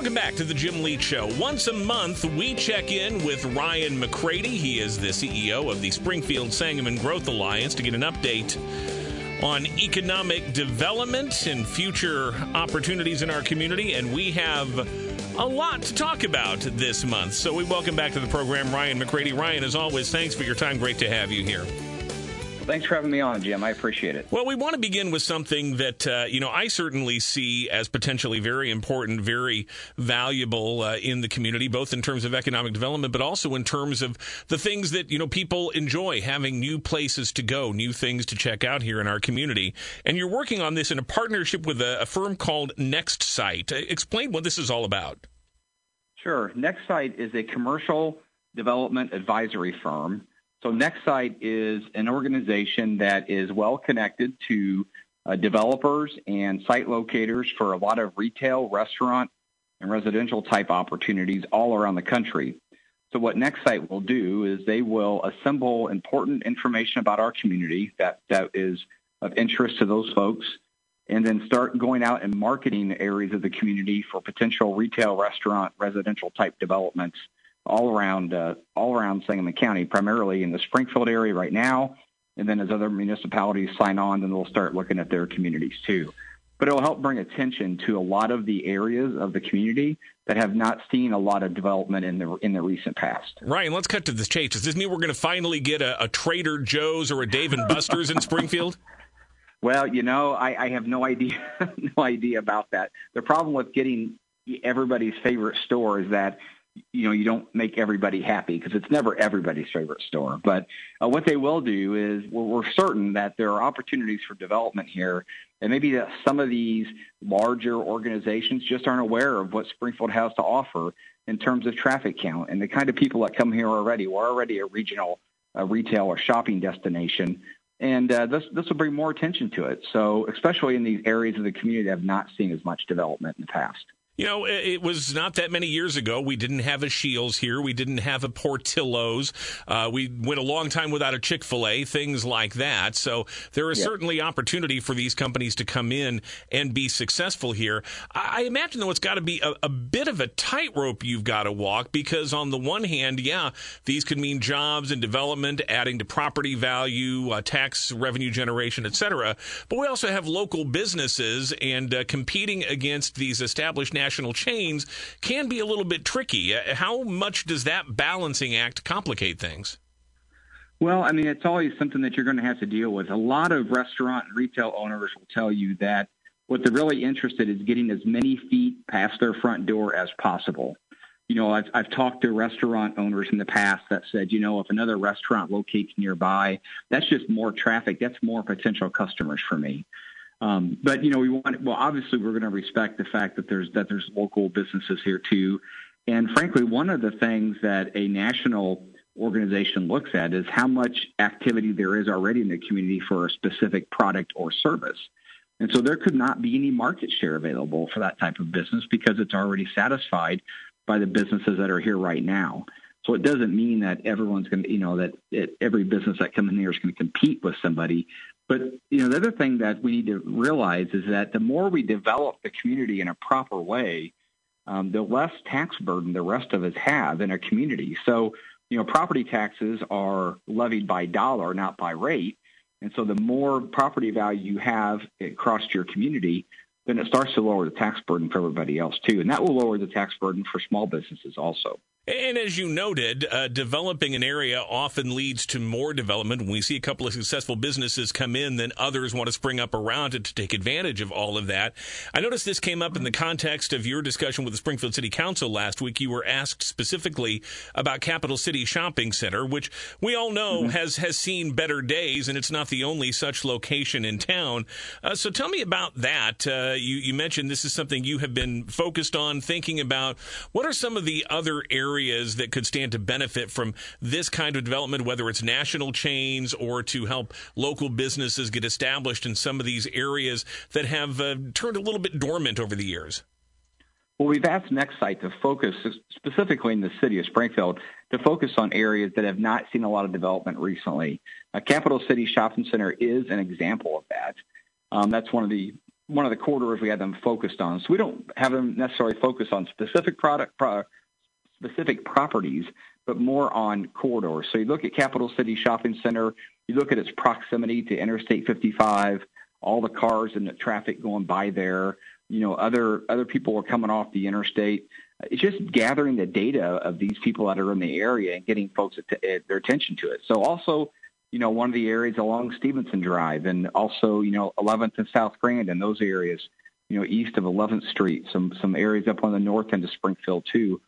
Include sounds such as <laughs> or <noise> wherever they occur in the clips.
Welcome back to the Jim Leach Show. Once a month, we check in with Ryan McCrady. He is the CEO of the Springfield Sangamon Growth Alliance to get an update on economic development and future opportunities in our community. And we have a lot to talk about this month. So we welcome back to the program Ryan McCrady. Ryan, as always, thanks for your time. Great to have you here. Thanks for having me on, Jim. I appreciate it. Well, we want to begin with something that, uh, you know, I certainly see as potentially very important, very valuable uh, in the community, both in terms of economic development, but also in terms of the things that, you know, people enjoy having new places to go, new things to check out here in our community. And you're working on this in a partnership with a, a firm called NextSite. Explain what this is all about. Sure. NextSite is a commercial development advisory firm so NextSite is an organization that is well connected to uh, developers and site locators for a lot of retail, restaurant, and residential type opportunities all around the country. So what NextSite will do is they will assemble important information about our community that, that is of interest to those folks and then start going out and marketing areas of the community for potential retail, restaurant, residential type developments all around uh, all around Sangamon County, primarily in the Springfield area right now. And then as other municipalities sign on, then they'll start looking at their communities too. But it'll help bring attention to a lot of the areas of the community that have not seen a lot of development in the in the recent past. Ryan, let's cut to the chase. Does this mean we're going to finally get a, a Trader Joe's or a Dave and Buster's in Springfield? <laughs> Well, you know, I, I have no idea <laughs> no idea about that. The problem with getting everybody's favorite store is that you know you don't make everybody happy because it's never everybody's favorite store. But uh, what they will do is we're, we're, certain that there are opportunities for development here, and maybe that some of these larger organizations just aren't aware of what Springfield has to offer in terms of traffic count and the kind of people that come here already. We're already a regional uh, retail or shopping destination. And uh, this this will bring more attention to it. So, especially in these areas of the community that have not seen as much development in the past. You know, it was not that many years ago. We didn't have a Scheels here. We didn't have a Portillo's. Uh, we went a long time without a Chick fil A, things like that. So there is yeah. certainly opportunity for these companies to come in and be successful here. I imagine, though, it's got to be a, a bit of a tightrope you've got to walk because, on the one hand, yeah, these could mean jobs and development, adding to property value, uh, tax revenue generation, et cetera. But we also have local businesses and uh, competing against these established national national chains can be a little bit tricky. Uh, how much does that balancing act complicate things? Well, I mean, it's always something that you're going to have to deal with. A lot of restaurant and retail owners will tell you that what they're really interested in is getting as many feet past their front door as possible. You know, I've, I've talked to restaurant owners in the past that said, you know, if another restaurant locates nearby, that's just more traffic. That's more potential customers for me. Um, but you know, we want well, obviously, we're going to respect the fact that there's that there's local businesses here too, and frankly, one of the things that a national organization looks at is how much activity there is already in the community for a specific product or service. And so there could not be any market share available for that type of business because it's already satisfied by the businesses that are here right now. So it doesn't mean that everyone's going to, you know, that it, every business that comes in here is going to compete with somebody. But you know, the other thing that we need to realize is that the more we develop the community in a proper way, um, the less tax burden the rest of us have in a community. So, you know, property taxes are levied by dollar, not by rate. And so the more property value you have across your community, then it starts to lower the tax burden for everybody else too. And that will lower the tax burden for small businesses also. And as you noted, uh, developing an area often leads to more development. When we see a couple of successful businesses come in, then others want to spring up around it to take advantage of all of that. I noticed this came up in the context of your discussion with the Springfield City Council last week. You were asked specifically about Capital City Shopping Center, which we all know mm-hmm. has has seen better days, and it's not the only such location in town. Uh, so tell me about that. Uh, you, you mentioned this is something you have been focused on, thinking about. What are some of the other areas? Areas that could stand to benefit from this kind of development, whether it's national chains or to help local businesses get established in some of these areas that have uh, turned a little bit dormant over the years? Well, we've asked NextSite to focus specifically in the city of Springfield to focus on areas that have not seen a lot of development recently. A Capital City Shopping Center is an example of that. Um, that's one of the one of the corridors we had them focused on. So we don't have them necessarily focus on specific product, pro, specific properties, but more on corridors. So you look at Capital City Shopping Center, you look at its proximity to Interstate 55, all the cars and the traffic going by there. You know, other other people are coming off the interstate. It's just gathering the data of these people that are in the area and getting folks at, their attention to it. So also you know, one of the areas along Stevenson Drive and also, you know, 11th and South Grand and those areas, you know, east of 11th Street, some, some areas up on the north end of Springfield too.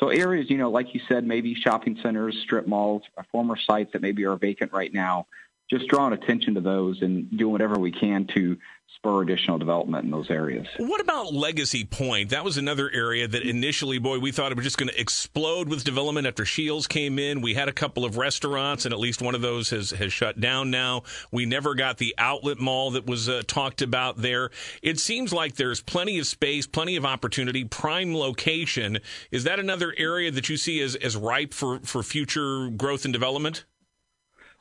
So areas, you know, like you said, maybe shopping centers, strip malls, former sites that maybe are vacant right now, just drawing attention to those and doing whatever we can to spur additional development in those areas. What about Legacy Pointe? That was another area that initially, boy, we thought it was just going to explode with development after Scheels came in. We had a couple of restaurants, and at least one of those has, has shut down now. We never got the outlet mall that was uh, talked about there. It seems like there's plenty of space, plenty of opportunity, prime location. Is that another area that you see as, as ripe for, for future growth and development?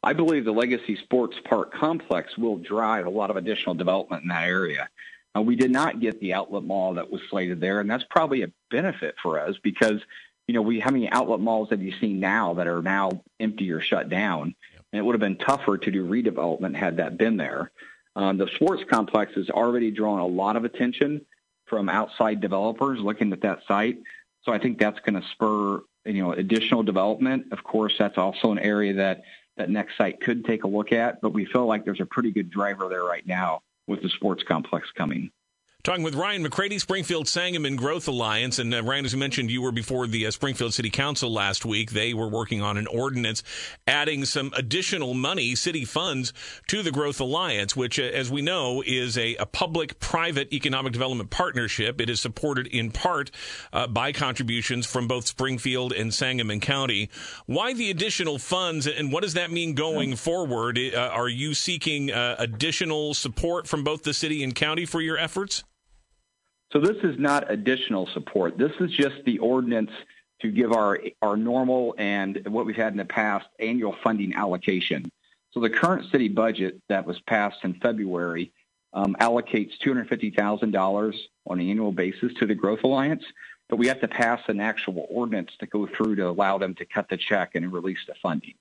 I believe the Legacy Sports Park complex will drive a lot of additional development in that area. Uh, we did not get the outlet mall that was slated there, and that's probably a benefit for us because, you know, we how many outlet malls have you seen now that are now empty or shut down? And it would have been tougher to do redevelopment had that been there. Um, the sports complex has already drawn a lot of attention from outside developers looking at that site. So I think that's going to spur you know additional development. Of course, that's also an area that that NextSite could take a look at, but we feel like there's a pretty good driver there right now with the sports complex coming. Talking with Ryan McCrady, Springfield Sangamon Growth Alliance. And uh, Ryan, as you mentioned, you were before the uh, Springfield City Council last week. They were working on an ordinance adding some additional money, city funds, to the Growth Alliance, which, uh, as we know, is a, a public private economic development partnership. It is supported in part uh, by contributions from both Springfield and Sangamon County. Why the additional funds, and what does that mean going forward? Uh, are you seeking uh, additional support from both the city and county for your efforts? So this is not additional support. This is just the ordinance to give our our normal and what we've had in the past annual funding allocation. So the current city budget that was passed in February um, allocates $250,000 on an annual basis to the Growth Alliance, but we have to pass an actual ordinance to go through to allow them to cut the check and release the funding.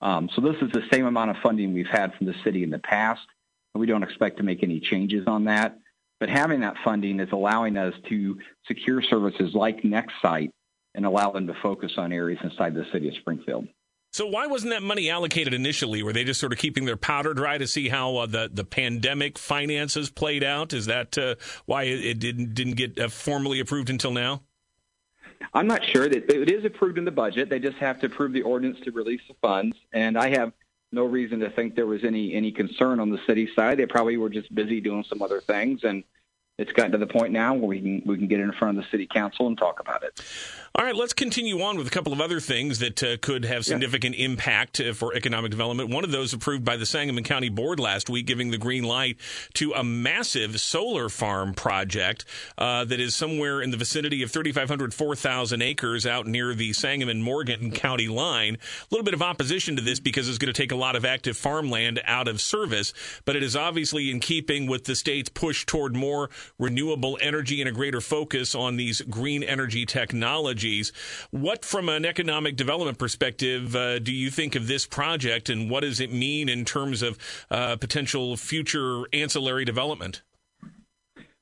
Um, so this is the same amount of funding we've had from the city in the past. We don't expect to make any changes on that. But having that funding is allowing us to secure services like NextSite and allow them to focus on areas inside the city of Springfield. So why wasn't that money allocated initially? Were they just sort of keeping their powder dry to see how uh, the the pandemic finances played out? Is that uh, why it didn't didn't get uh, formally approved until now? I'm not sure that it is approved in the budget. They just have to approve the ordinance to release the funds, and I have no reason to think there was any any concern on the city side. They probably were just busy doing some other things, and it's gotten to the point now where we can we can get in front of the city council and talk about it. All right, let's continue on with a couple of other things that uh, could have significant yeah. impact uh, for economic development. One of those approved by the Sangamon County Board last week, giving the green light to a massive solar farm project uh, that is somewhere in the vicinity of 3,500, 4,000 acres out near the Sangamon Morgan County line. A little bit of opposition to this because it's going to take a lot of active farmland out of service, but it is obviously in keeping with the state's push toward more renewable energy and a greater focus on these green energy technologies. What, from an economic development perspective, uh, do you think of this project and what does it mean in terms of uh, potential future ancillary development?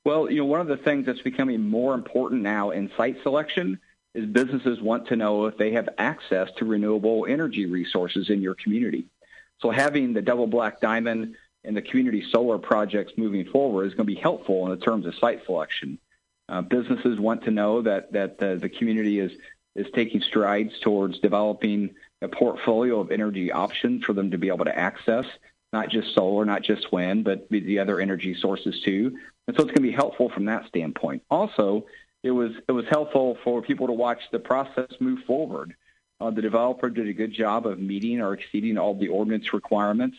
Well, you know, one of the things that's becoming more important now in site selection is businesses want to know if they have access to renewable energy resources in your community. So having the double black diamond and the community solar projects moving forward is going to be helpful in the terms of site selection. Uh, businesses want to know that that uh, the community is is taking strides towards developing a portfolio of energy options for them to be able to access not just solar, not just wind, but the other energy sources too. And so it's going to be helpful from that standpoint. Also, it was it was helpful for people to watch the process move forward. Uh, the developer did a good job of meeting or exceeding all the ordinance requirements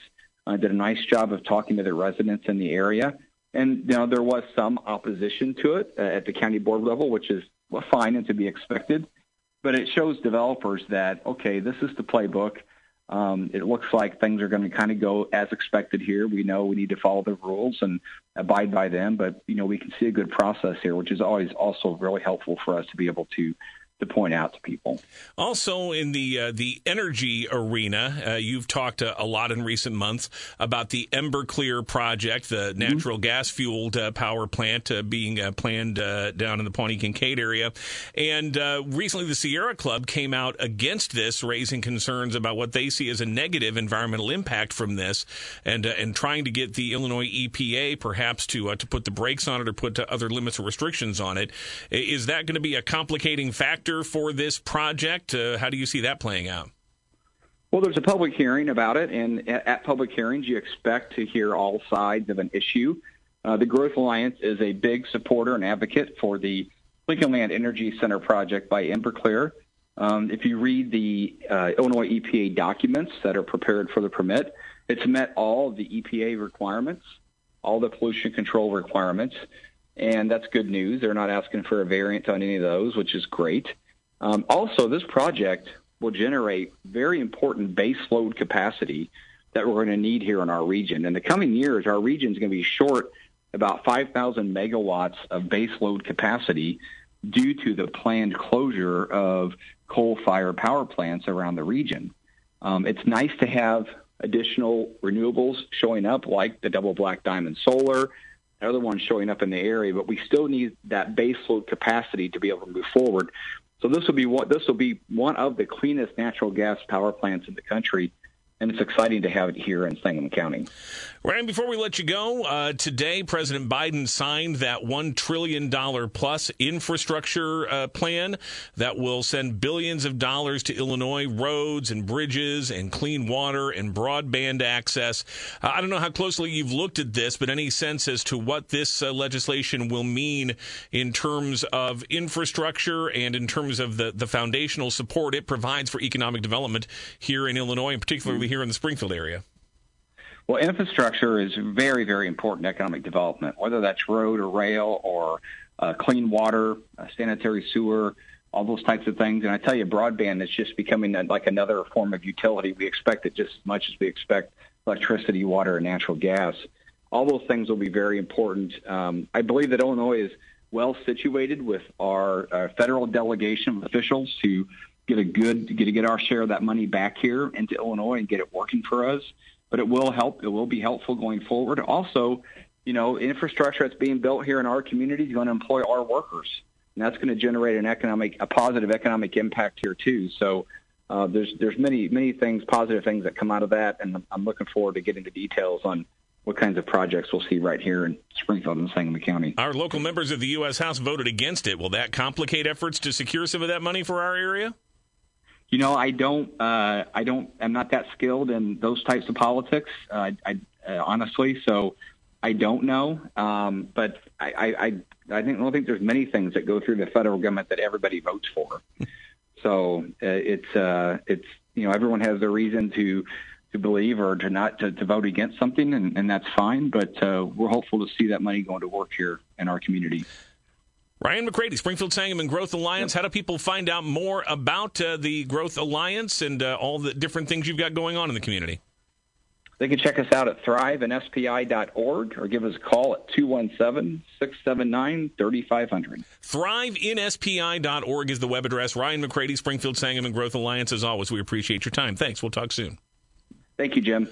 uh, did a nice job of talking to the residents in the area. And you know there was some opposition to it uh, at the county board level, which is fine and to be expected. But it shows developers that okay, this is the playbook. Um, it looks like things are going to kind of go as expected here. We know we need to follow the rules and abide by them, but you know we can see a good process here, which is always also really helpful for us to be able to to point out to people. Also, in the uh, the energy arena, uh, you've talked a, a, lot in recent months about the Emberclear project, the mm-hmm. natural gas fueled uh, power plant uh, being uh, planned uh, down in the Pawnee Kincaid area. And recently, the Sierra Club came out against this, raising concerns about what they see as a negative environmental impact from this, and and trying to get the Illinois EPA perhaps to to put the brakes on it or put other limits or restrictions on it. Is that going to be a complicating factor? For this project? Uh, how do you see that playing out? Well, there's a public hearing about it, and at public hearings, you expect to hear all sides of an issue. Uh, the Growth Alliance is a big supporter and advocate for the Lincoln Land Energy Center project by Emberclear. Um, if you read the uh, Illinois EPA documents that are prepared for the permit, it's met all of the EPA requirements, all the pollution control requirements and that's good news. They're not asking for a variant on any of those, which is great. Um, also, this project will generate very important base load capacity that we're going to need here in our region. In the coming years, our region is going to be short about 5,000 megawatts of base load capacity due to the planned closure of coal-fired power plants around the region. Um, it's nice to have additional renewables showing up like the double black diamond solar other one showing up in the area, but we still need that baseload capacity to be able to move forward. So this will be one, this will be one of the cleanest natural gas power plants in the country and it's exciting to have it here in Sangamon County. Ryan, before we let you go, uh, today President Biden signed that $1 trillion plus infrastructure uh, plan that will send billions of dollars to Illinois roads and bridges and clean water and broadband access. Uh, I don't know how closely you've looked at this, but any sense as to what this uh, legislation will mean in terms of infrastructure and in terms of the, the foundational support it provides for economic development here in Illinois, and particularly here in the Springfield area? Well, infrastructure is very, very important economic development, whether that's road or rail or uh, clean water, uh, sanitary sewer, all those types of things. And I tell you, broadband is just becoming a, like another form of utility. We expect it just as much as we expect electricity, water, and natural gas. All those things will be very important. Um, I believe that Illinois is well situated with our uh, federal delegation of officials to get a good get to get our share of that money back here into Illinois and get it working for us. But it will help. It will be helpful going forward. Also, you know, infrastructure that's being built here in our community is going to employ our workers, and that's going to generate an economic, a positive economic impact here too. So. Uh, there's there's many many things positive things that come out of that, and I'm looking forward to getting the details on what kinds of projects we'll see right here in Springfield and Sangamon County. Our local members of the U.S. House voted against it. Will that complicate efforts to secure some of that money for our area? You know, I don't, uh, I don't, I'm not that skilled in those types of politics, uh, I, uh, honestly. So I don't know. Um, but I, I, I, think, I don't think there's many things that go through the federal government that everybody votes for. <laughs> so uh, it's, uh, it's, you know, everyone has their reason to, to believe or to not to, to vote against something, and, and that's fine. But uh, we're hopeful to see that money going to work here in our community. Ryan McCrady, Springfield Sangamon Growth Alliance. How do people find out more about uh, the Growth Alliance and uh, all the different things you've got going on in the community? They can check us out at thriveinspi.org or give us a call at 217-679-3500. Thriveinspi.org is the web address. Ryan McCrady, Springfield Sangamon Growth Alliance. As always, we appreciate your time. Thanks. We'll talk soon. Thank you, Jim.